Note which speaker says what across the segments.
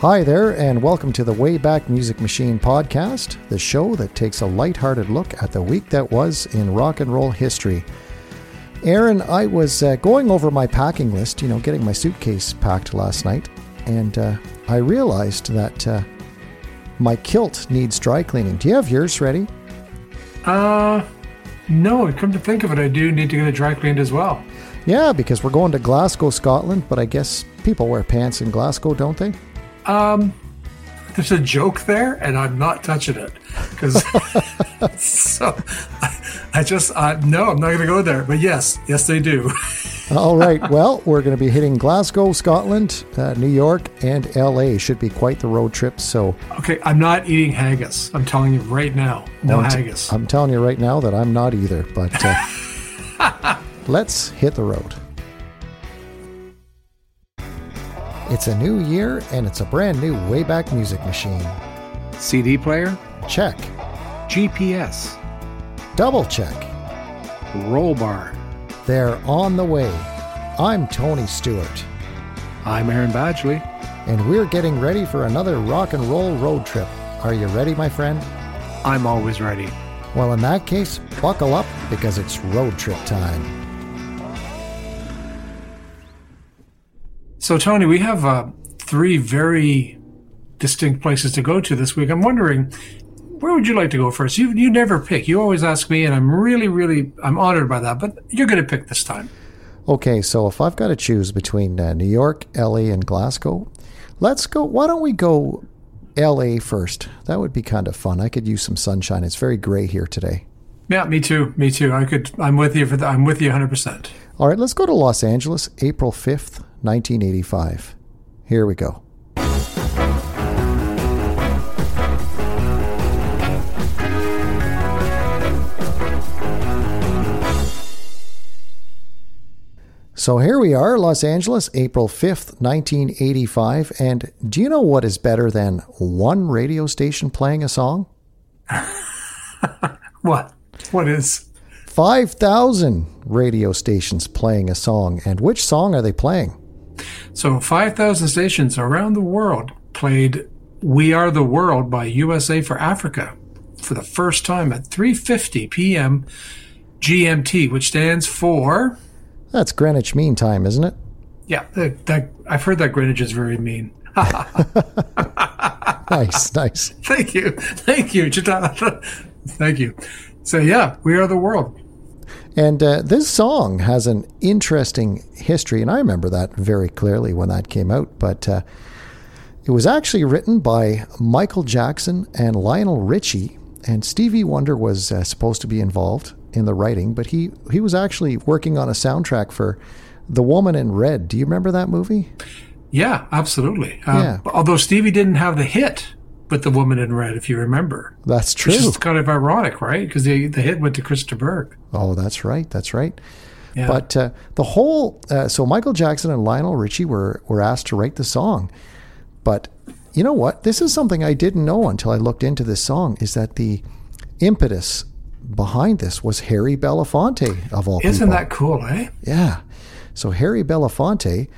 Speaker 1: Hi there, and welcome to the Wayback Music Machine podcast, the show that takes a lighthearted look at the week that was in rock and roll history. Aaron, I was uh, going over my packing list, you know, getting my suitcase packed last night, and uh, I realized that uh, my kilt needs dry cleaning. Do you have yours ready?
Speaker 2: Uh, no. Come to think of it, I do need to get it dry cleaned as well.
Speaker 1: Yeah, because we're going to Glasgow, Scotland, but I guess people wear pants in Glasgow, don't they?
Speaker 2: Um, there's a joke there, and I'm not touching it because so I, I just uh, no, I'm not going to go there. But yes, yes, they do.
Speaker 1: All right. Well, we're going to be hitting Glasgow, Scotland, uh, New York, and LA. Should be quite the road trip. So,
Speaker 2: okay, I'm not eating haggis. I'm telling you right now, no
Speaker 1: I'm t-
Speaker 2: haggis.
Speaker 1: I'm telling you right now that I'm not either. But uh, let's hit the road. It's a new year, and it's a brand new Wayback Music Machine.
Speaker 3: CD player,
Speaker 1: Check.
Speaker 3: GPS,
Speaker 1: Double check.
Speaker 3: roll bar.
Speaker 1: They're on the way. I'm Tony Stewart,
Speaker 3: I'm Aaron Badgley.
Speaker 1: and we're getting ready for another rock and roll road trip. Are you ready, my friend?
Speaker 3: I'm always ready.
Speaker 1: Well, in that case, buckle up because it's road trip time.
Speaker 2: So, Tony, we have uh, three very distinct places to go to this week. I'm wondering, where would you like to go first? You you never pick. You always ask me, and I'm really, really, I'm honored by that. But you're going to pick this time.
Speaker 1: Okay, so if I've got to choose between uh, New York, LA, and Glasgow, let's go. Why don't we go LA first? That would be kind of fun. I could use some sunshine. It's very gray here today.
Speaker 2: Yeah, me too. Me too. I could. I'm with you for that. I'm with you 100. percent
Speaker 1: All right, let's go to Los Angeles, April 5th, 1985. Here we go. So here we are, Los Angeles, April 5th, 1985. And do you know what is better than one radio station playing a song?
Speaker 2: What? What is?
Speaker 1: 5,000 radio stations playing a song. And which song are they playing?
Speaker 2: So 5,000 stations around the world played "We Are the World" by USA for Africa for the first time at 3:50 p.m. GMT, which stands for
Speaker 1: That's Greenwich Mean Time, isn't it?
Speaker 2: yeah. That, that I've heard that Greenwich is very mean.
Speaker 1: Nice, nice.
Speaker 2: Thank you, thank you. Thank you. So yeah, "We Are the World."
Speaker 1: And uh, this song has an interesting history, and I remember that very clearly when that came out. But uh, it was actually written by Michael Jackson and Lionel Richie, and Stevie Wonder was uh, supposed to be involved in the writing, but he he was actually working on a soundtrack for The Woman in Red. Do you remember that movie?
Speaker 2: Yeah, absolutely. Uh,
Speaker 1: Yeah.
Speaker 2: Although Stevie didn't have the hit with the woman in red, if you remember,
Speaker 1: That's true.
Speaker 2: is kind of ironic, right? Because the the hit went to Chris de Burgh.
Speaker 1: Oh, that's right. That's right.
Speaker 2: Yeah.
Speaker 1: But uh, the whole uh, so Michael Jackson and Lionel Richie were were asked to write the song, but you know what? This is something I didn't know until I looked into this song. Is that the impetus behind this was Harry Belafonte of all people.
Speaker 2: Isn't
Speaker 1: people?
Speaker 2: that cool, eh?
Speaker 1: Yeah. So Harry Belafonte,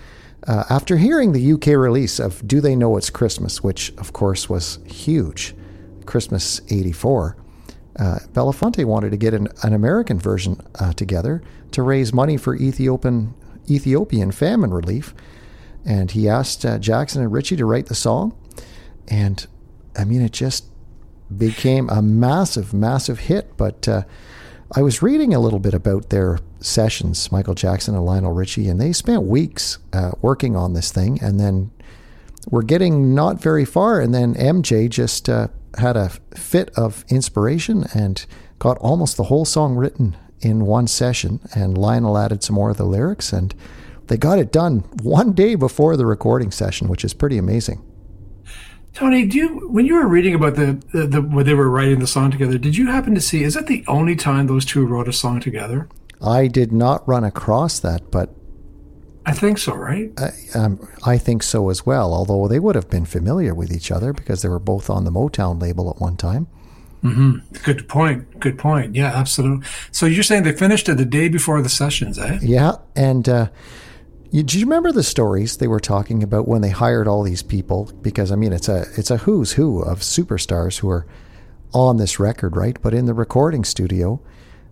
Speaker 1: uh, after hearing the UK release of "Do They Know It's Christmas," which of course was huge, Christmas '84, uh, Belafonte wanted to get an, an American version uh, together to raise money for Ethiopian Ethiopian famine relief, and he asked uh, Jackson and Richie to write the song, and I mean it just became a massive, massive hit. But uh, I was reading a little bit about their sessions, Michael Jackson and Lionel Richie, and they spent weeks uh, working on this thing, and then we're getting not very far, and then MJ just uh, had a fit of inspiration and got almost the whole song written in one session, and Lionel added some more of the lyrics, and they got it done one day before the recording session, which is pretty amazing.
Speaker 2: Tony, do you when you were reading about the, the, the when they were writing the song together, did you happen to see? Is that the only time those two wrote a song together?
Speaker 1: I did not run across that, but
Speaker 2: I think so, right?
Speaker 1: I, um, I think so as well. Although they would have been familiar with each other because they were both on the Motown label at one time. Hmm.
Speaker 2: Good point. Good point. Yeah, absolutely. So you're saying they finished it the day before the sessions, eh?
Speaker 1: Yeah, and uh, You, do you remember the stories they were talking about when they hired all these people? Because I mean, it's a it's a who's who of superstars who are on this record, right? But in the recording studio,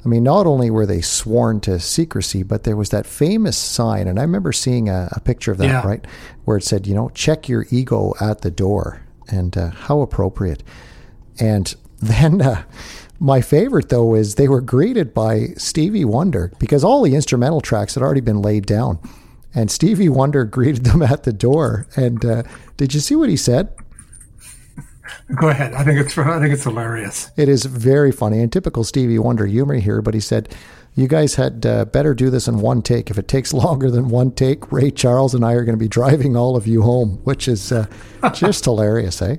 Speaker 1: I mean, not only were they sworn to secrecy, but there was that famous sign, and I remember seeing a, a picture of that,
Speaker 2: Yeah.
Speaker 1: right, where it said, you know, check your ego at the door, and uh, how appropriate. And then uh, my favorite though is they were greeted by Stevie Wonder because all the instrumental tracks had already been laid down, and Stevie Wonder greeted them at the door. And uh, did you see what he said?
Speaker 2: Go ahead. I think it's I think it's hilarious.
Speaker 1: It is very funny and typical Stevie Wonder humor here, but he said, You guys had uh, better do this in one take. If it takes longer than one take, Ray Charles and I are going to be driving all of you home, which is uh, just hilarious, eh?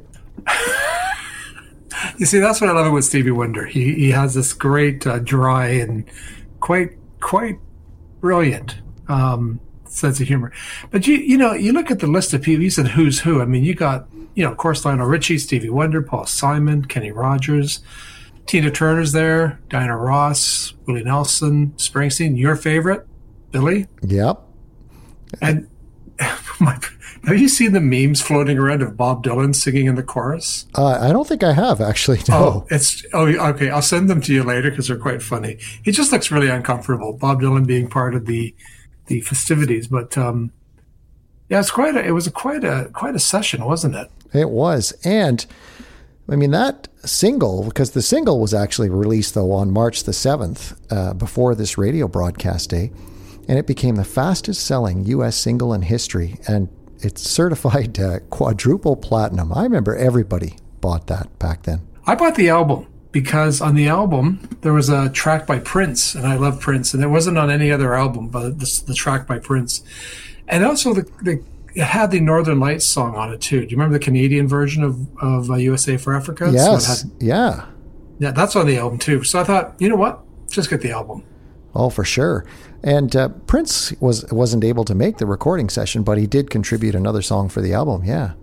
Speaker 2: You see, that's what I love with Stevie Wonder. He he has this great, uh, dry and quite quite brilliant um, sense of humor. But you you know, you look at the list of people. You said who's who. I mean, you got you know, of course, Lionel Richie, Stevie Wonder, Paul Simon, Kenny Rogers, Tina Turner's there, Diana Ross, Willie Nelson, Springsteen. Your favorite, Billy,
Speaker 1: Yep.
Speaker 2: and my. Have you seen the memes floating around of Bob Dylan singing in the chorus?
Speaker 1: Uh, I don't think I have actually. No.
Speaker 2: Oh, it's oh okay. I'll send them to you later because they're quite funny. He just looks really uncomfortable. Bob Dylan being part of the the festivities, but um, yeah, it's quite a. It was a quite a quite a session, wasn't it?
Speaker 1: It was. And I mean, that single, because the single was actually released, though, on March the 7th, uh, before this radio broadcast day. And it became the fastest selling U.S. single in history. And it's certified uh, quadruple platinum. I remember everybody bought that back then.
Speaker 2: I bought the album because on the album there was a track by Prince, and I love Prince, and it wasn't on any other album, but this, the track by Prince, and also the, the it had the Northern Lights song on it too. Do you remember the Canadian version of of uh, USA for Africa? So
Speaker 1: yes.
Speaker 2: had-
Speaker 1: yeah.
Speaker 2: yeah, that's on the album too. So I thought, you know what, just get the album.
Speaker 1: Oh, for sure. And uh, Prince was wasn't able to make the recording session, but he did contribute another song for the album. Yeah.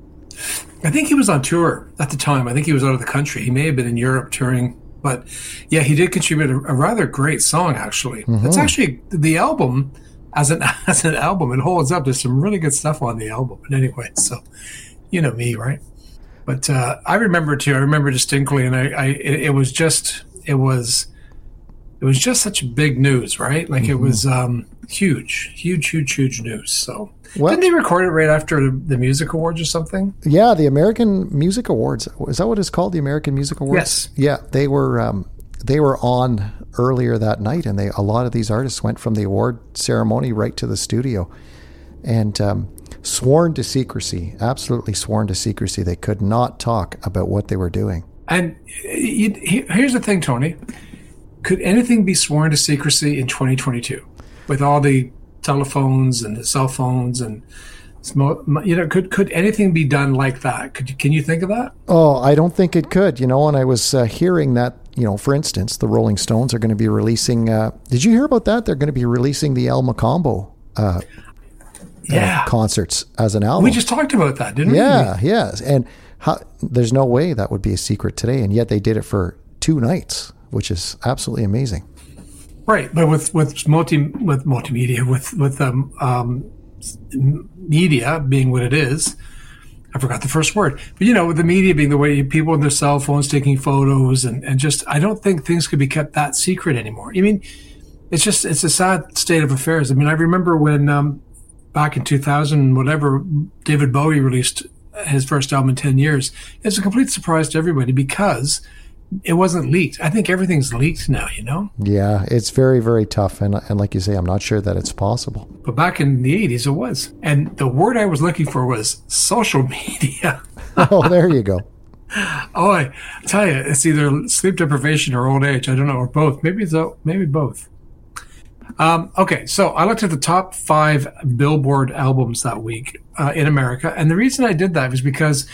Speaker 2: I think he was on tour at the time. I think he was out of the country. He may have been in Europe touring, but yeah, he did contribute a, a rather great song. Actually, it's actually the album as an as an album. It holds up. There's some really good stuff on the album. But anyway, so you know me, right? But uh, I remember too. I remember distinctly, and I, I it, it was just it was it was just such big news, right? Like it was um, huge, huge, huge, huge news. So.
Speaker 1: Well-
Speaker 2: Didn't they record it right after the, the music awards or something?
Speaker 1: Yeah, the American Music Awards. Is that what it's called? The American Music Awards.
Speaker 2: Yes.
Speaker 1: Yeah, they were um, they were on earlier that night, and they a lot of these artists went from the award ceremony right to the studio, and um, sworn to secrecy. Absolutely sworn to secrecy. They could not talk about what they were doing.
Speaker 2: And here's the thing, Tony. Could anything be sworn to secrecy in 2022 with all the telephones and the cell phones and you know could could anything be done like that? Could you, can you think of that?
Speaker 1: Oh, I don't think it could. You know, and I was uh, hearing that. You know, for instance, the Rolling Stones are going to be releasing. Uh, did you hear about that? They're going to be releasing the El Mocambo uh,
Speaker 2: Yeah.
Speaker 1: concerts as an album.
Speaker 2: we just talked about that, didn't we?
Speaker 1: Yeah, yes. And how, there's no way that would be a secret today, and yet they did it for two nights, which is absolutely amazing.
Speaker 2: Right, but with with multi with multimedia with with um, um, media being what it is. I forgot the first word, but you know, with the media being the way people with their cell phones taking photos and, and just, I don't think things could be kept that secret anymore. I mean, it's just, it's a sad state of affairs. I mean, I remember when, um, back in 2000, whatever, David Bowie released his first album in 10 years. It's a complete surprise to everybody because it wasn't leaked. I think everything's leaked now, you know?
Speaker 1: Yeah, it's very, very tough, and and like you say, I'm not sure that it's possible.
Speaker 2: But back in the 80s, it was. And the word I was looking for was social media.
Speaker 1: oh, there you go.
Speaker 2: Oh, I tell you, it's either sleep deprivation or old age. I don't know, or both. Maybe it's a, maybe both. Um, okay, so I looked at the top five Billboard albums that week uh, in America, and the reason I did that was because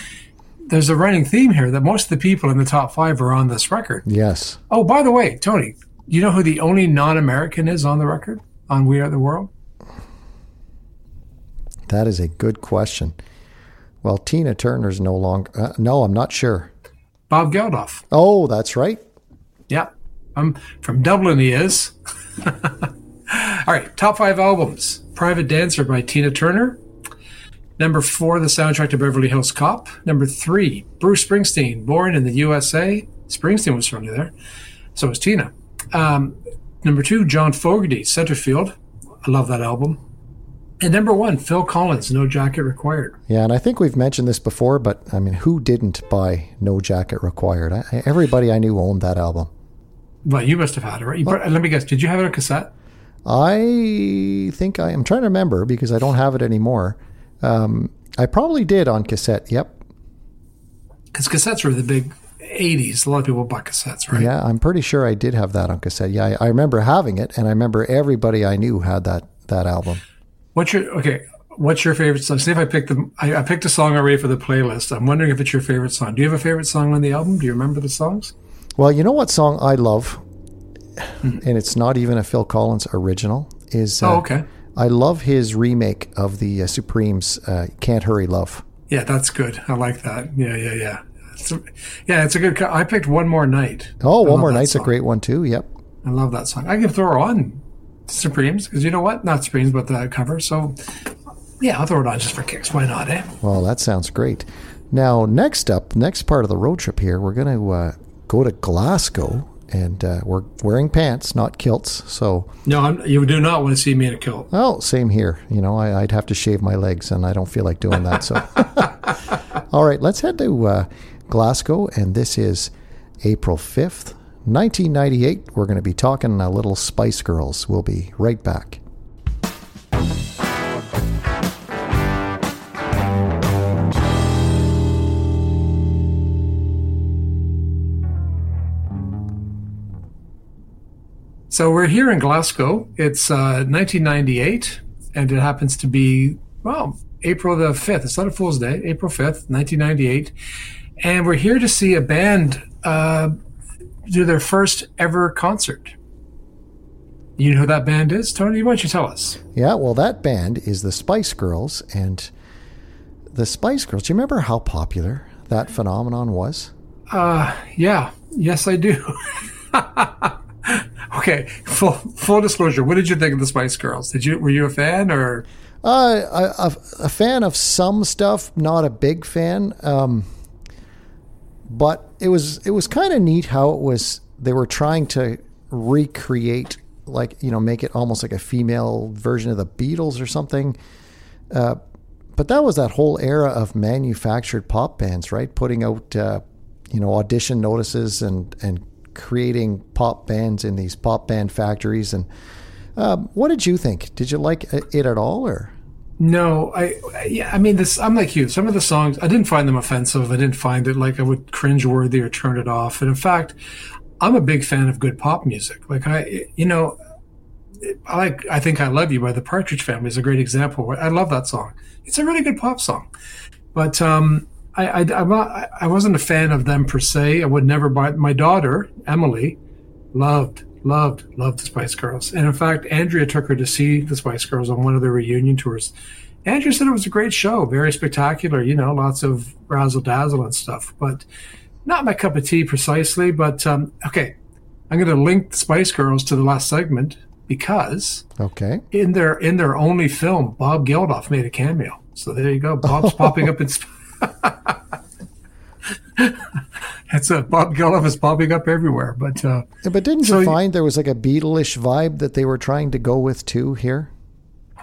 Speaker 2: there's a running theme here that most of the people in the top five are on this record.
Speaker 1: Yes.
Speaker 2: Oh, by the way, Tony, you know who the only non-American is on the record on "We Are the World"?
Speaker 1: That is a good question. Well, Tina Turner's no longer. Uh, no, I'm not sure.
Speaker 2: Bob Geldof.
Speaker 1: Oh, that's right.
Speaker 2: Yeah. I'm from Dublin, he is. All right, top five albums: "Private Dancer" by Tina Turner. Number four, the soundtrack to Beverly Hills Cop. Number three, Bruce Springsteen, Born in the USA. Springsteen was from there. So was Tina. Um, number two, John Fogerty, Centerfield. I love that album. And number one, Phil Collins, No Jacket Required.
Speaker 1: Yeah, and I think we've mentioned this before, but I mean, who didn't buy No Jacket Required? I, everybody I knew owned that album.
Speaker 2: Well, you must have had it, right? You, Let me guess. Did you have it on cassette?
Speaker 1: I think I am trying to remember because I don't have it anymore. Um, I probably did on cassette. Yep.
Speaker 2: Because cassettes were the big 80s. A lot of people bought cassettes, right?
Speaker 1: Yeah, I'm pretty sure I did have that on cassette. Yeah, I, I remember having it, and I remember everybody I knew had that that album.
Speaker 2: What's your okay? What's your favorite song? See if I picked the I, I picked a song already for the playlist. I'm wondering if it's your favorite song. Do you have a favorite song on the album? Do you remember the songs?
Speaker 1: Well, you know what song I love, and it's not even a Phil Collins original. Is
Speaker 2: uh, oh okay.
Speaker 1: I love his remake of the uh, Supremes uh, "Can't Hurry Love."
Speaker 2: Yeah, that's good. I like that. Yeah, yeah, yeah. It's a, yeah, it's a good. I picked "One More Night."
Speaker 1: Oh, "One More Night's" song. a great one too. Yep.
Speaker 2: I love that song. I can throw on Supremes because you know what? Not Supremes, but the cover. So yeah, I'll throw it on just for kicks. Why not? Eh?
Speaker 1: Well, that sounds great. Now, next up, next part of the road trip here, we're going to uh, go to Glasgow and uh, we're wearing pants, not kilts. So
Speaker 2: no, I'm, you do not want to see me in a kilt.
Speaker 1: Oh, same here. You know, I, would have to shave my legs, and I don't feel like doing that. So, all right, let's head to uh, Glasgow, and this is April fifth, nineteen ninety eight. We're going to be talking a little Spice Girls. We'll be right back.
Speaker 2: So we're here in Glasgow. It's uh, 1998, and it happens to be, well, April the 5th. It's not a Fool's Day, April 5th, 1998. And we're here to see a band uh, do their first ever concert. You know who that band is, Tony? Why don't you tell us?
Speaker 1: Yeah, well, that band is the Spice Girls. And the Spice Girls, do you remember how popular that phenomenon was?
Speaker 2: Uh, yeah. Yes, I do. Okay, full full disclosure. What did you think of the Spice Girls? Did you were you a fan or?
Speaker 1: Uh, a, a fan of some stuff, not a big fan. Um, but it was it was kind of neat how it was. They were trying to recreate, like you know, make it almost like a female version of the Beatles or something. Uh, but that was that whole era of manufactured pop bands, right? Putting out, uh, you know, audition notices and and creating pop bands in these pop band factories. And um, what did you think? Did you like it at all, or?
Speaker 2: No, I yeah, I mean this. I'm like you. Some of the songs I didn't find them offensive. I didn't find it like I would cringe worthy or turn it off. And in fact, I'm a big fan of good pop music. Like I, you know, I like I think I love you by the Partridge Family is a great example. I love that song. It's a really good pop song, but um, I, I, I'm not, I wasn't a fan of them per se. I would never buy. My daughter Emily loved, loved, loved the Spice Girls, and in fact, Andrea took her to see the Spice Girls on one of their reunion tours. Andrea said it was a great show, very spectacular. You know, lots of razzle dazzle and stuff, but not my cup of tea precisely. But um, okay, I'm going to link the Spice Girls to the last segment because
Speaker 1: okay,
Speaker 2: in their in their only film, Bob Geldof made a cameo. So there you go. Bob's popping up in. It's a Bob Geldof is popping up everywhere, but uh,
Speaker 1: yeah, but didn't so you find there was like a Beatleish vibe that they were trying to go with too here?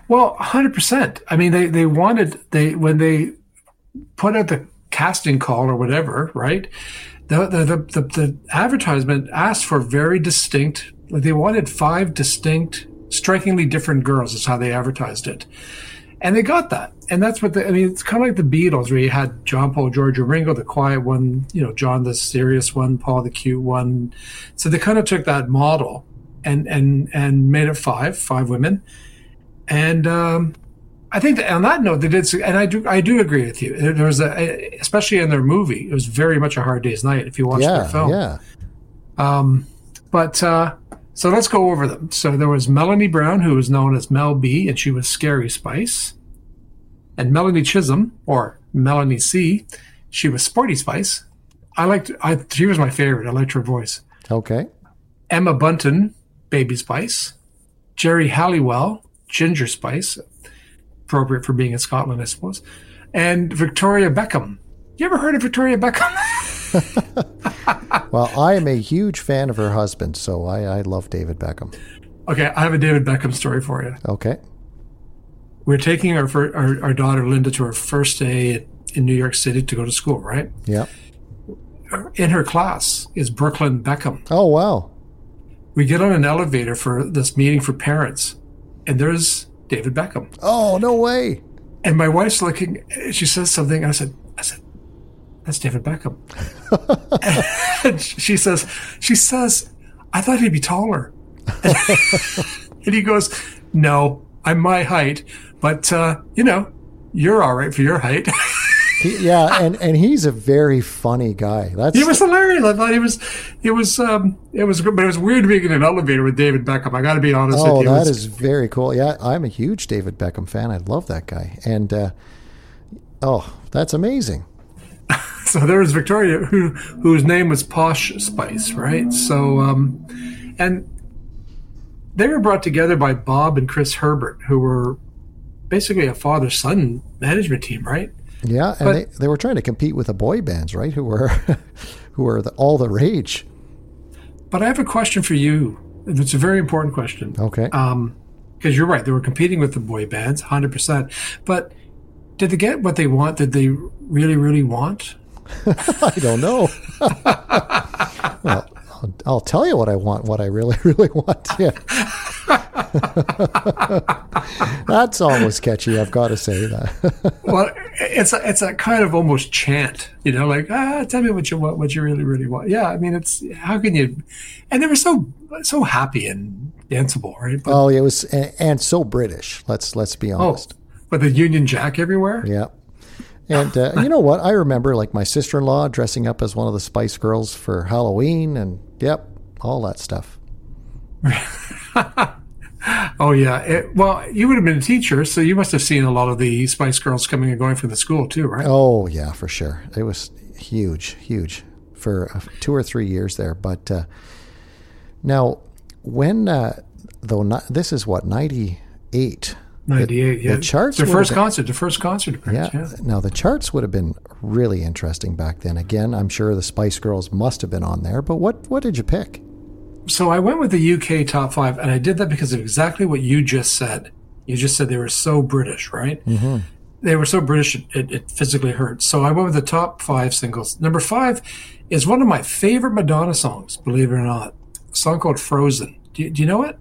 Speaker 2: Well, hundred percent. I mean, they they wanted they when they put out the casting call or whatever, right? The the the, the, the advertisement asked for very distinct. Like they wanted five distinct, strikingly different girls. Is how they advertised it and they got that. And that's what the, I mean, it's kind of like the Beatles, where you had John, Paul, George, and Ringo, the quiet one, you know, John, the serious one, Paul, the cute one. So they kind of took that model and and and made it five, five women. And um, I think that on that note, they did, and I do, I do agree with you. There was a, especially in their movie, it was very much a hard day's night if you watch
Speaker 1: yeah,
Speaker 2: their film.
Speaker 1: Yeah.
Speaker 2: Um, but uh, so let's go over them. So there was Melanie Brown, who was known as Mel B, and she was Scary Spice. And Melanie Chisholm, or Melanie C, she was Sporty Spice. I liked, I, she was my favorite. I liked her voice.
Speaker 1: Okay.
Speaker 2: Emma Bunton, Baby Spice. Geri Halliwell, Ginger Spice, appropriate for being in Scotland, I suppose, and Victoria Beckham. You ever heard of Victoria Beckham?
Speaker 1: Well, I am a huge fan of her husband, so I, I love David Beckham.
Speaker 2: okay, I have a David Beckham story for you.
Speaker 1: Okay.
Speaker 2: We're taking our, fir- our our daughter Linda to her first day in New York City to go to school. Right
Speaker 1: Yeah.
Speaker 2: in her class is Brooklyn Beckham.
Speaker 1: Oh, wow.
Speaker 2: We get on an elevator for this meeting for parents, and there's David Beckham.
Speaker 1: Oh, no way.
Speaker 2: And my wife's looking. She says something. And I said, I said, that's David Beckham. and she says, she says, I thought he'd be taller. and he goes, No, I'm my height, but uh, you know, you're all right for your height.
Speaker 1: He, yeah, and, and he's a very funny guy. That's
Speaker 2: he was hilarious. I thought he was, it was, um, it was good, but it was weird being in an elevator with David Beckham. I got to be honest
Speaker 1: Oh,
Speaker 2: with you.
Speaker 1: that
Speaker 2: It's-
Speaker 1: is very cool. Yeah, I'm a huge David Beckham fan. I love that guy. And uh, oh, that's amazing.
Speaker 2: So there was Victoria, who whose name was Posh Spice, right? So, um, and they were brought together by Bob and Chris Herbert, who were basically a father son management team, right?
Speaker 1: Yeah, and
Speaker 2: But-
Speaker 1: they, they were trying to compete with the boy bands, right? Who were who were the, all the rage.
Speaker 2: But I have a question for you. It's a very important question.
Speaker 1: Okay.
Speaker 2: Um, because you're right, they were competing with the boy bands, hundred percent. But did they get what they want? Did they really, really want?
Speaker 1: I don't know. well, I'll, I'll tell you what I want. What I really, really want. Yeah. That's always catchy. I've got to say that.
Speaker 2: well, it's a, it's a kind of almost chant, you know, like ah, tell me what you want, what you really, really want. Yeah, I mean, it's how can you? And they were so so happy and danceable, right? But,
Speaker 1: oh, it was and, and so British. Let's let's be honest.
Speaker 2: oh,
Speaker 1: honest.
Speaker 2: but the Union Jack everywhere.
Speaker 1: Yeah. And uh, you know what? I remember like my sister in law dressing up as one of the Spice Girls for Halloween, and yep, all that stuff.
Speaker 2: Oh yeah. It, well, you would have been a teacher, so you must have seen a lot of the Spice Girls coming and going from the school too, right?
Speaker 1: Oh yeah, for sure. It was huge, huge for uh, two or three years there. But uh, now, when uh, though not, this is what ninety eight.
Speaker 2: Ninety-eight. Yeah.
Speaker 1: The charts
Speaker 2: Their first concert. The first concert
Speaker 1: Yeah.
Speaker 2: appearance. Yeah.
Speaker 1: Now the charts would have been really interesting back then. Again, I'm sure the Spice Girls must have been on there. But what what did you pick?
Speaker 2: So I went with the UK top five, and I did that because of exactly what you just said. You just said they were so British, right? Mm-hmm. They were so British, it, it physically hurt. So I went with the top five singles. Number five is one of my favorite Madonna songs, believe it or not. A song called Frozen. Do you, do you know it?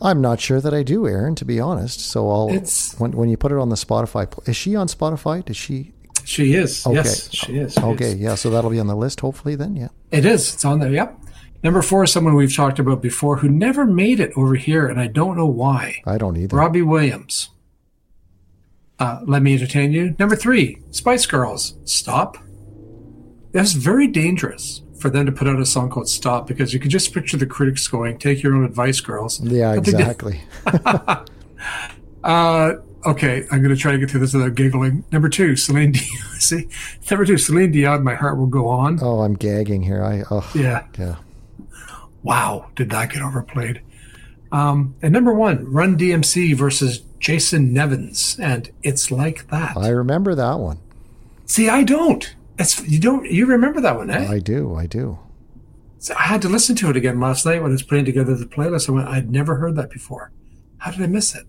Speaker 1: I'm not sure that I do, Aaron. To be honest, so I'll
Speaker 2: It's-
Speaker 1: when when you put it on the Spotify. Is she on Spotify? Does she?
Speaker 2: She is.
Speaker 1: Okay.
Speaker 2: Yes, she is. She
Speaker 1: Okay,
Speaker 2: is.
Speaker 1: yeah. So that'll be on the list. Hopefully, then. Yeah.
Speaker 2: It is. It's on there. Yep. Number four is someone we've talked about before who never made it over here, and I don't know why.
Speaker 1: I don't either.
Speaker 2: Robbie Williams. Uh, let me entertain you. Number three, Spice Girls. Stop. That's very dangerous for them to put out a song called Stop because you can just picture the critics going, "Take your own advice, girls."
Speaker 1: yeah,
Speaker 2: But they did-
Speaker 1: exactly.
Speaker 2: Uh, okay, I'm going to try to get through this without giggling. Number two, Celine Dion. See, number two, Celine Dion. My heart will go on.
Speaker 1: Oh, I'm gagging here. I oh
Speaker 2: Yeah.
Speaker 1: yeah.
Speaker 2: Wow, did that get overplayed? Um, and number one, Run DMC versus Jason Nevins, and it's like that.
Speaker 1: I remember that one.
Speaker 2: See, I don't. It's you don't. You remember that one, eh?
Speaker 1: I do. I do.
Speaker 2: So I had to listen to it again last night when I was putting together the playlist. I went, I'd never heard that before. How did I miss it?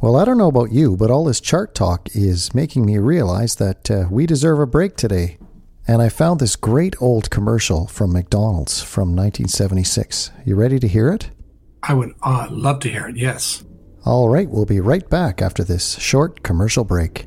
Speaker 1: Well, I don't know about you, but all this chart talk is making me realize that uh, we deserve a break today. And I found this great old commercial from McDonald's from 1976. You ready to hear it?
Speaker 2: I would uh, love to hear it. Yes.
Speaker 1: All right, we'll be right back after this short commercial break.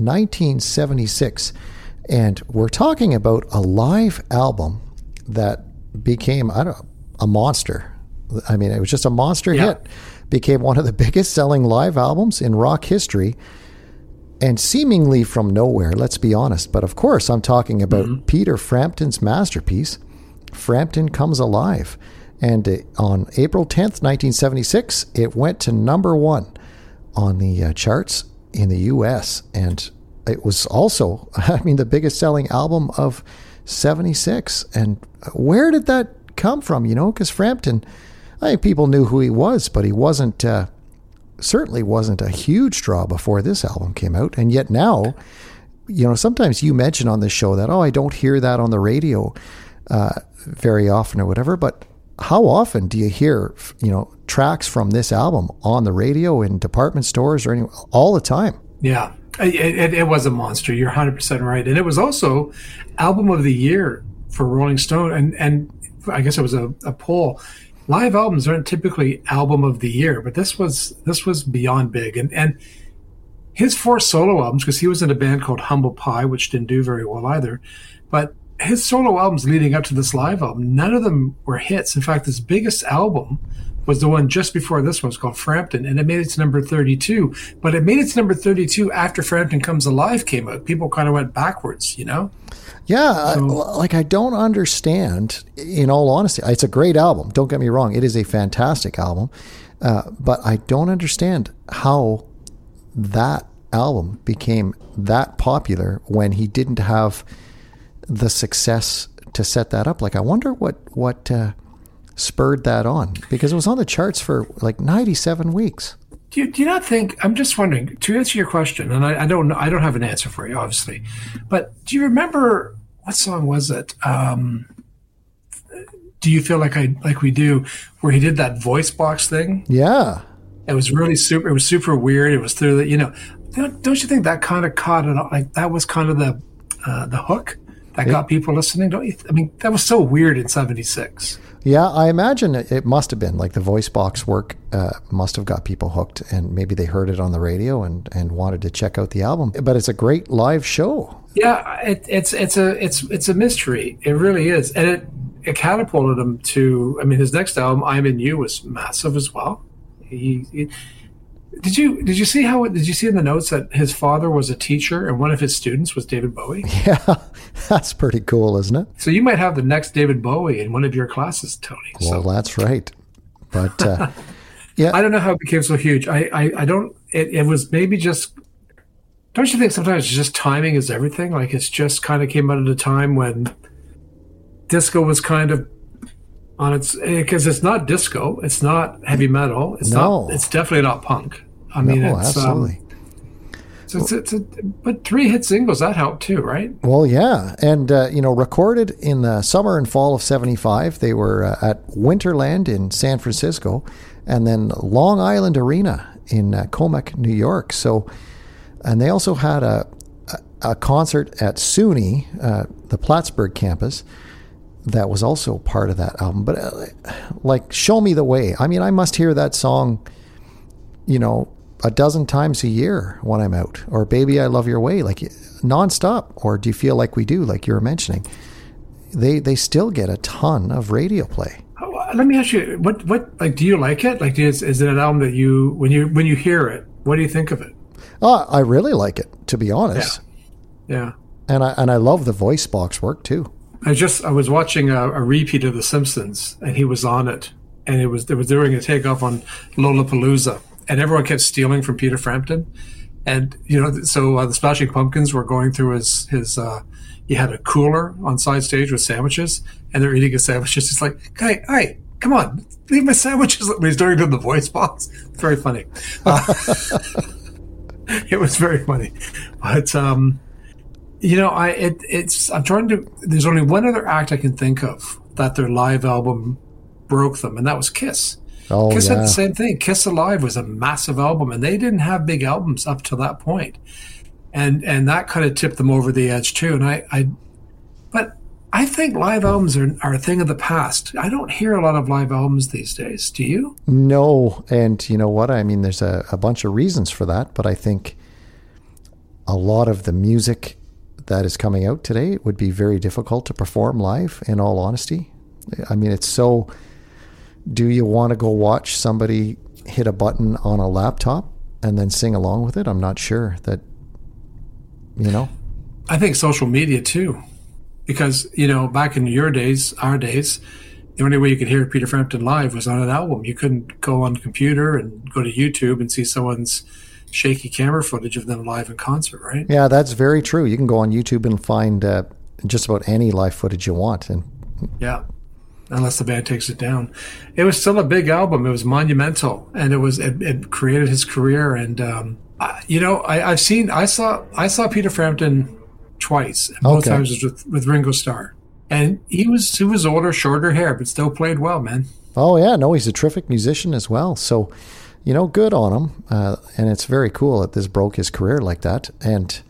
Speaker 1: 1976. And we're talking about a live album that became, I don't a monster. I mean, it was just a monster
Speaker 2: Yeah.
Speaker 1: hit. Became one of the biggest selling live albums in rock history and seemingly from nowhere, let's be honest. But of course, I'm talking about Peter Frampton's masterpiece, Frampton Comes Alive. And uh, on April 10th, 1976, it went to number one on the uh, charts in the US. And it was also, I mean, the biggest selling album of 76. And where did that come from? You know, because Frampton, I think people knew who he was, but he wasn't. Uh, certainly wasn't a huge draw before this album came out. And yet now, you know, sometimes you mention on this show that, oh, I don't hear that on the radio uh, very often or whatever. But how often do you hear, you know, tracks from this album on the radio in department stores or anywhere? All the time.
Speaker 2: Yeah, it, it, it was a monster. You're 100 percent right, and it was also album of the year for Rolling Stone, and and I guess it was a, a poll. Live albums aren't typically album of the year, but this was this was beyond big, and and his four solo albums because he was in a band called Humble Pie, which didn't do very well either, but his solo albums leading up to this live album, none of them were hits. In fact, his biggest album was the one just before this one. It's called Frampton, and it made it to number 32. But it made it to number 32 after Frampton Comes Alive came out. People kind of went backwards, you know?
Speaker 1: Yeah, I- like I don't understand. In all honesty, it's a great album. Don't get me wrong; it is a fantastic album. Uh, but I don't understand how that album became that popular when he didn't have the success to set that up. Like, I wonder what what uh, spurred that on because it was on the charts for like ninety seven weeks.
Speaker 2: Do you, do you not think? I'm just wondering to answer your question, and I, I don't know. I don't have an answer for you, obviously. But do you remember what song was it? Um, do you feel like I like we do, where he did that voice box thing?
Speaker 1: Yeah,
Speaker 2: It was really super. It was super weird. It was through the, you know, don't, don't you think that kind of caught it? Like that was kind of the uh, the hook that got people listening. Don't you? I mean, that was so weird in '76.
Speaker 1: Yeah, I imagine it, it must have been like the voice box work uh, must have got people hooked, and maybe they heard it on the radio and, and wanted to check out the album. But it's a great live show.
Speaker 2: Yeah, it, it's it's a it's it's a mystery. It really is, and it it catapulted him to. I mean, his next album, "I'm in You," was massive as well. He, he did you did you see how did you see in the notes that his father was a teacher and one of his students was David Bowie?
Speaker 1: Yeah, that's pretty cool, isn't it?
Speaker 2: So you might have the next David Bowie in one of your classes, Tony.
Speaker 1: Well,
Speaker 2: so
Speaker 1: that's right. But uh, yeah,
Speaker 2: I don't know how it became so huge. I I, I don't. It, it was maybe just. Don't you think sometimes just timing is everything? Like it's just kind of came out at a time when disco was kind of on its because it's not disco, it's not heavy metal, it's
Speaker 1: No.
Speaker 2: not, it's definitely not punk. I mean,
Speaker 1: oh,
Speaker 2: it's,
Speaker 1: absolutely.
Speaker 2: Um, so it's, it's a, but three hit singles that helped too, right?
Speaker 1: Well, yeah, and uh, you know, recorded in the summer and fall of '75. They were uh, at Winterland in San Francisco, and then Long Island Arena in uh, Commack, New York. So, and they also had a a, a concert at SUNY, uh, the Plattsburgh campus, that was also part of that album. But uh, like, show me the way. I mean, I must hear that song, you know, a dozen times a year when I'm out, or "Baby, I Love Your Way," like nonstop. Or do you feel like we do, like you were mentioning? They they still get a ton of radio play.
Speaker 2: Oh, uh, Let me ask you, what what like do you like it? Like, is is it an album that you when you when you hear it, what do you think of it?
Speaker 1: Oh, I really like it, to be honest.
Speaker 2: Yeah.
Speaker 1: And I and I love the voice box work too.
Speaker 2: I just I was watching a, a repeat of The Simpsons, and he was on it, and it was they was doing a takeoff on Lollapalooza, and everyone kept stealing from Peter Frampton, and you know so uh, the Smashing Pumpkins were going through his his uh, he had a cooler on side stage with sandwiches, and they're eating his sandwiches. He's like, "Hey, hey, come on, leave my sandwiches." He's doing it in the voice box, it's very funny. Uh, it was very funny, but um, you know, I it, it's I'm trying to. There's only one other act I can think of that their live album broke them, and that was Kiss.
Speaker 1: Oh,
Speaker 2: Kiss had the same thing. Kiss Alive was a massive album, and they didn't have big albums up to that point, and and that kind of tipped them over the edge too. And I, I but I think live albums are, are a thing of the past. I don't hear a lot of live albums these days. Do you?
Speaker 1: No, and you know what? I mean, there's a, a bunch of reasons for that, but I think a lot of the music that is coming out today It would be very difficult to perform live, in all honesty. I mean, it's so. Do you want to go watch somebody hit a button on a laptop and then sing along with it? I'm not sure that, you know.
Speaker 2: I think social media too, because you know back in your days, our days, the only way you could hear Peter Frampton live was on an album. You couldn't go on computer and go to YouTube and see someone's shaky camera footage of them live in concert, right?
Speaker 1: Yeah, that's very true. You can go on YouTube and find uh, just about any live footage you want, and
Speaker 2: Yeah. Unless the band takes it down, it was still a big album. It was monumental, and it was it, it created his career. And um, I, you know, I, I've seen, I saw, I saw Peter Frampton twice. And both
Speaker 1: Okay.
Speaker 2: times was with with Ringo Starr, and he was he was older, shorter hair, but still played well, man.
Speaker 1: Oh yeah, no, he's a terrific musician as well. So, you know, good on him. Uh, and it's very cool that this broke his career like that. And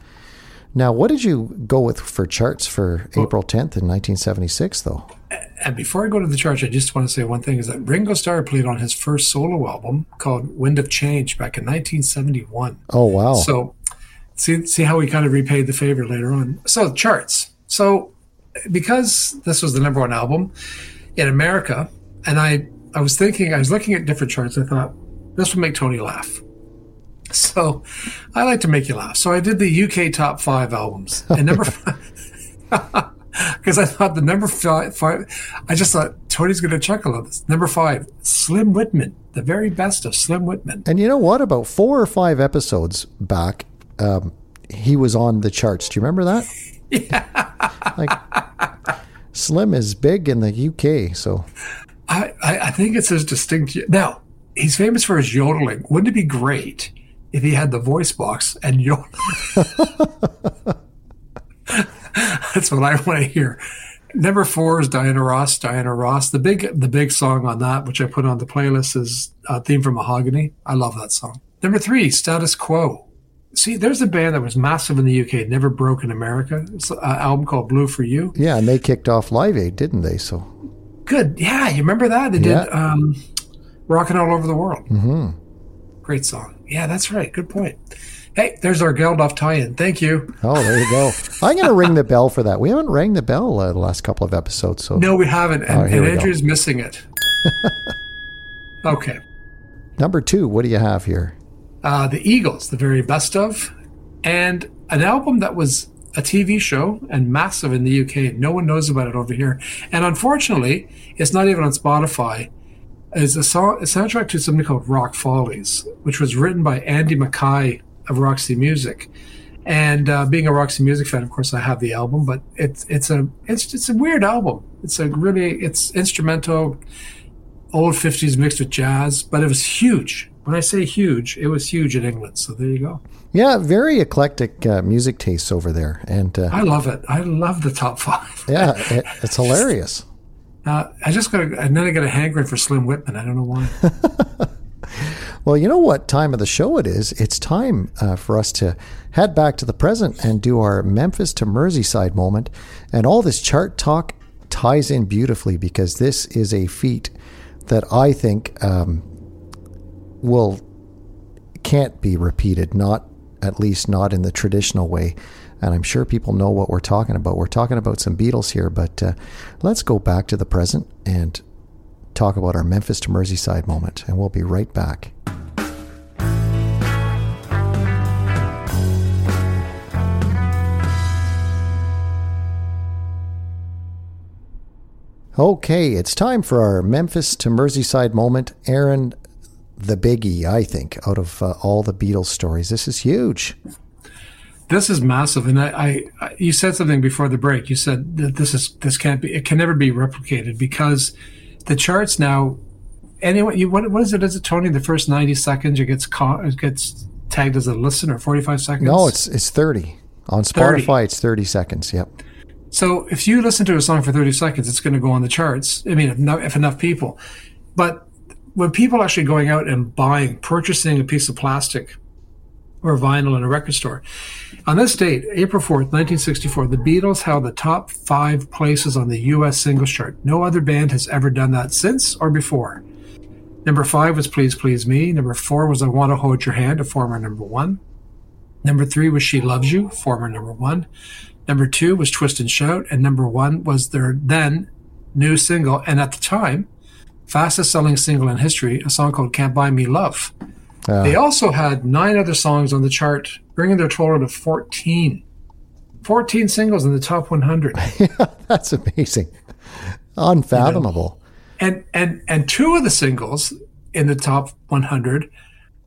Speaker 1: now, what did you go with for charts for April tenth in nineteen seventy six, though?
Speaker 2: And before I go to the charts, I just want to say one thing: is that Ringo Starr played on his first solo album called "Wind of Change" back in 1971.
Speaker 1: Oh wow,
Speaker 2: So see see how we kind of repaid the favor later on. So charts. So because this was the number one album in America, and I I was thinking I was looking at different charts. I thought this would make Tony laugh. So I like to make you laugh. So I did the UK top five albums, and number five. Because I thought the number five, five, I just thought Tony's going to chuckle at this. Number five, Slim Whitman, the very best of Slim Whitman.
Speaker 1: and you know what? About four or five episodes back, um, he was on the charts. Do you remember that? Yeah. Like Slim is big in the UK, so
Speaker 2: I, I, I think it's his distinct. Now, he's famous for his yodeling. Wouldn't it be great if he had the voice box and yodel? That's what I want to hear. Number four is Diana Ross. Diana Ross. The big, the big song on that, which I put on the playlist, is uh, "Theme from Mahogany." I love that song. Number three, Status Quo. See, there's a band that was massive in the UK, never broke in America. It's an album called "Blue for You."
Speaker 1: yeah, and they kicked off Live Aid, didn't they? So
Speaker 2: Good. Yeah, you remember that? They
Speaker 1: Yeah.
Speaker 2: did um, Rockin' All Over the World. Mm-hmm. Great song. Yeah, that's right. Good point. Hey, there's our Geldof tie-in. Thank you.
Speaker 1: Oh, there you go. I'm going to ring the bell for that. We haven't rang the bell uh, the last couple of episodes. So
Speaker 2: No, we haven't. And,
Speaker 1: Oh,
Speaker 2: and
Speaker 1: we go.
Speaker 2: Andrew's missing it. okay.
Speaker 1: number two, what do you have here?
Speaker 2: Uh, the Eagles, the very best of, and an album that was a TV show and massive in the UK. No one knows about it over here. And unfortunately, it's not even on Spotify. It's a, song, a soundtrack to something called Rock Follies, which was written by Andy Mackay of Roxy Music. And uh, being a Roxy Music fan, of course, I have the album, but it's it's a it's it's a weird album. It's a really it's instrumental, old fifties mixed with jazz, but it was huge. When I say huge, it was huge in England. So there you go.
Speaker 1: Yeah, very eclectic uh, music tastes over there, and uh,
Speaker 2: I love it. I love the top five.
Speaker 1: yeah, it, it's hilarious.
Speaker 2: Uh, I just got, a, and then I got a hankering for Slim Whitman. I don't know why.
Speaker 1: Well, you know what time of the show it is? It's time uh, for us to head back to the present and do our Memphis to Merseyside moment. And all this chart talk ties in beautifully because this is a feat that I think um, will can't be repeated, not at least not in the traditional way. And I'm sure people know what we're talking about. We're talking about some Beatles here, but uh, let's go back to the present and talk about our Memphis to Merseyside moment. And we'll be right back. Okay, it's time for our Memphis to Merseyside moment. Aaron, the biggie, I think, out of uh, all the Beatles stories. This is huge.
Speaker 2: This is massive, and I, I, you said something before the break. You said that this is this can't be, it can never be replicated because the charts now. Anyway, you what, what is it? Is it Tony? The first ninety seconds, it gets caught, it gets tagged as a listener. Forty five seconds.
Speaker 1: No, it's it's 30. On
Speaker 2: 30.
Speaker 1: Spotify, it's 30 seconds. Yep.
Speaker 2: So if you listen to a song for 30 seconds, it's going to go on the charts. I mean, if if enough people. But when people actually going out and buying, purchasing a piece of plastic or vinyl in a record store. On this date, April 4th, 1964, the Beatles held the top five places on the U.S. singles chart. No other band has ever done that since or before. Number five was Please Please Me. Number four was I Want to Hold Your Hand, a former number one. Number three was She Loves You, former number one. Number two was Twist and Shout. And number one was their then new single, and at the time, fastest selling single in history, a song called Can't Buy Me Love.
Speaker 1: Uh,
Speaker 2: They also had nine other songs on the chart, bringing their total to 14. 14 singles in the top 100.
Speaker 1: that's amazing. Unfathomable.
Speaker 2: and and and two of the singles in the top 100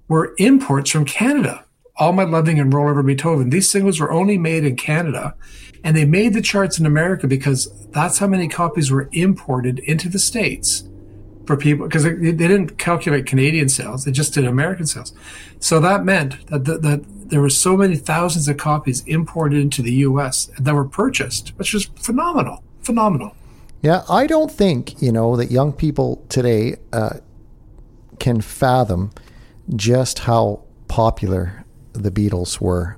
Speaker 2: were imports from Canada. All My Loving and Roll Over Beethoven. These singles were only made in Canada, and they made the charts in America because that's how many copies were imported into the states for people because they, they didn't calculate Canadian sales; they just did American sales. So that meant that that, that there were so many thousands of copies imported into the U.S. that were purchased, which was phenomenal, phenomenal.
Speaker 1: Yeah, I don't think, you know, that young people today uh, can fathom just how popular the Beatles were.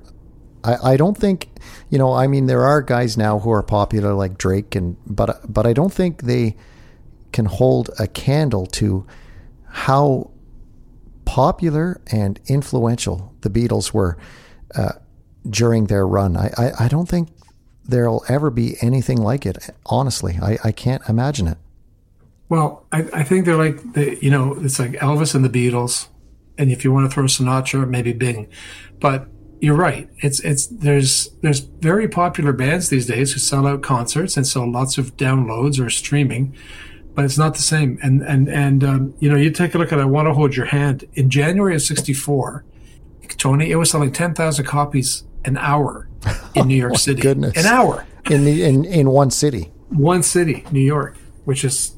Speaker 1: I, I don't think, you know, I mean, there are guys now who are popular like Drake, and but but I don't think they can hold a candle to how popular and influential the Beatles were uh, during their run. I, I, I don't think there'll ever be anything like it. Honestly, I, I can't imagine it.
Speaker 2: Well, I, I think they're like the you know it's like Elvis and the Beatles, and if you want to throw Sinatra, maybe Bing, but you're right. It's it's there's there's very popular bands these days who sell out concerts and sell lots of downloads or streaming, but it's not the same. And and and um, you know you take a look at I Want to Hold Your Hand in January of '64, Tony, it was selling ten thousand copies an hour in New York City.
Speaker 1: goodness.
Speaker 2: an hour
Speaker 1: In the in, in one city.
Speaker 2: one city, New York, which is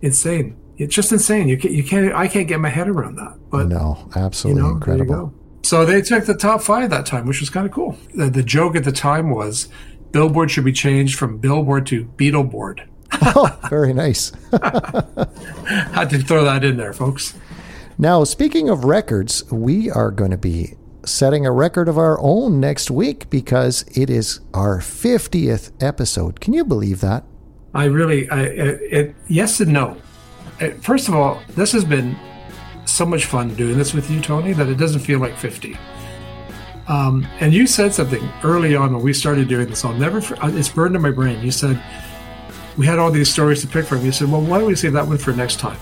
Speaker 2: insane. It's just insane. You can't, you can't, I can't get my head around that. But
Speaker 1: No,
Speaker 2: you
Speaker 1: absolutely
Speaker 2: know,
Speaker 1: incredible.
Speaker 2: So they took the top five that time, which was kind of cool. The, the joke at the time was Billboard should be changed from Billboard to Beatleboard.
Speaker 1: Oh, very nice.
Speaker 2: Had to throw that in there, folks.
Speaker 1: Now, speaking of records, we are going to be setting a record of our own next week because it is our 50th episode. Can you believe that?
Speaker 2: I really, I, it, it, yes and no. Uh, First of all, this has been so much fun doing this with you, Tony, that it doesn't feel like 50. Um, and you said something early on when we started doing this. I'll never, uh, it's burned in my brain. You said, we had all these stories to pick from. You said, well, why don't we save that one for next time?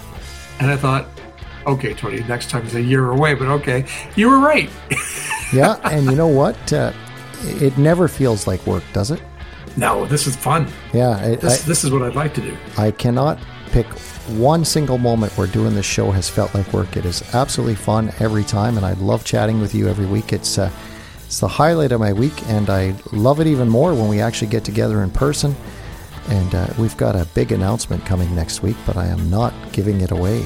Speaker 2: And I thought, okay, Tony, next time is a year away, but okay. You were right.
Speaker 1: Yeah, and you know what? Uh, it never feels like work, does it?
Speaker 2: no, this is fun.
Speaker 1: Yeah, I,
Speaker 2: This, this is what I'd like to do.
Speaker 1: I, I cannot pick one single moment where doing this show has felt like work. It is absolutely fun every time, and I love chatting with you every week. It's uh, it's the highlight of my week, and I love it even more when we actually get together in person. And uh, we've got a big announcement coming next week, but I am not giving it away.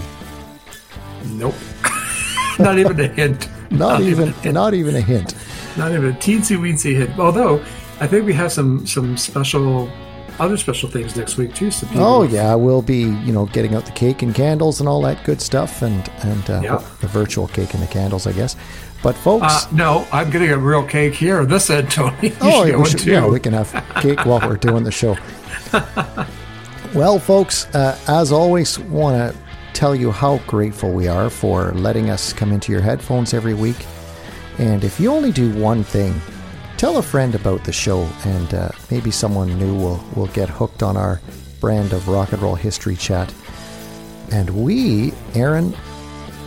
Speaker 2: Nope. Not even a hint.
Speaker 1: Not even,
Speaker 2: a hint.
Speaker 1: not even a hint.
Speaker 2: Not even a teensy weensy hint. Although I think we have some some special other special things next week too. So
Speaker 1: Oh yeah, we'll be you know getting out the cake and candles and all that good stuff, and and uh,
Speaker 2: Yeah.
Speaker 1: the virtual cake and the candles, I guess. But folks,
Speaker 2: Uh, no, I'm getting a real cake here. This end, Tony. You
Speaker 1: Oh, we should- yeah, we can have cake while we're doing the show. well, folks, uh, as always, want to tell you how grateful we are for letting us come into your headphones every week. And if you only do one thing, tell a friend about the show, and uh, maybe someone new will will get hooked on our brand of rock and roll history chat. And we, Aaron,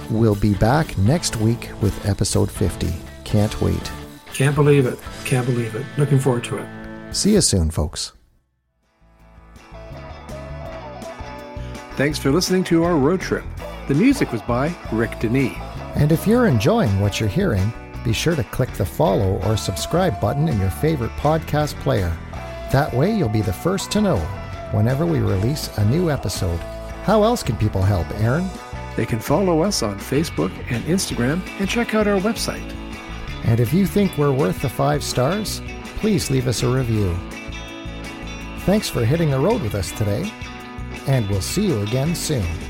Speaker 1: will be back next week with episode 50. Can't wait.
Speaker 2: Can't believe it. Can't believe it. Looking forward to it.
Speaker 1: See you soon, folks.
Speaker 3: Thanks for listening to our road trip. The music was by Rick Denis.
Speaker 1: And if you're enjoying what you're hearing, be sure to click the follow or subscribe button in your favorite podcast player. That way, you'll be the first to know whenever we release a new episode. How else can people help, Aaron?
Speaker 3: They can follow us on Facebook and Instagram and check out our website.
Speaker 1: And if you think we're worth the five stars, please leave us a review. Thanks for hitting the road with us today, and we'll see you again soon.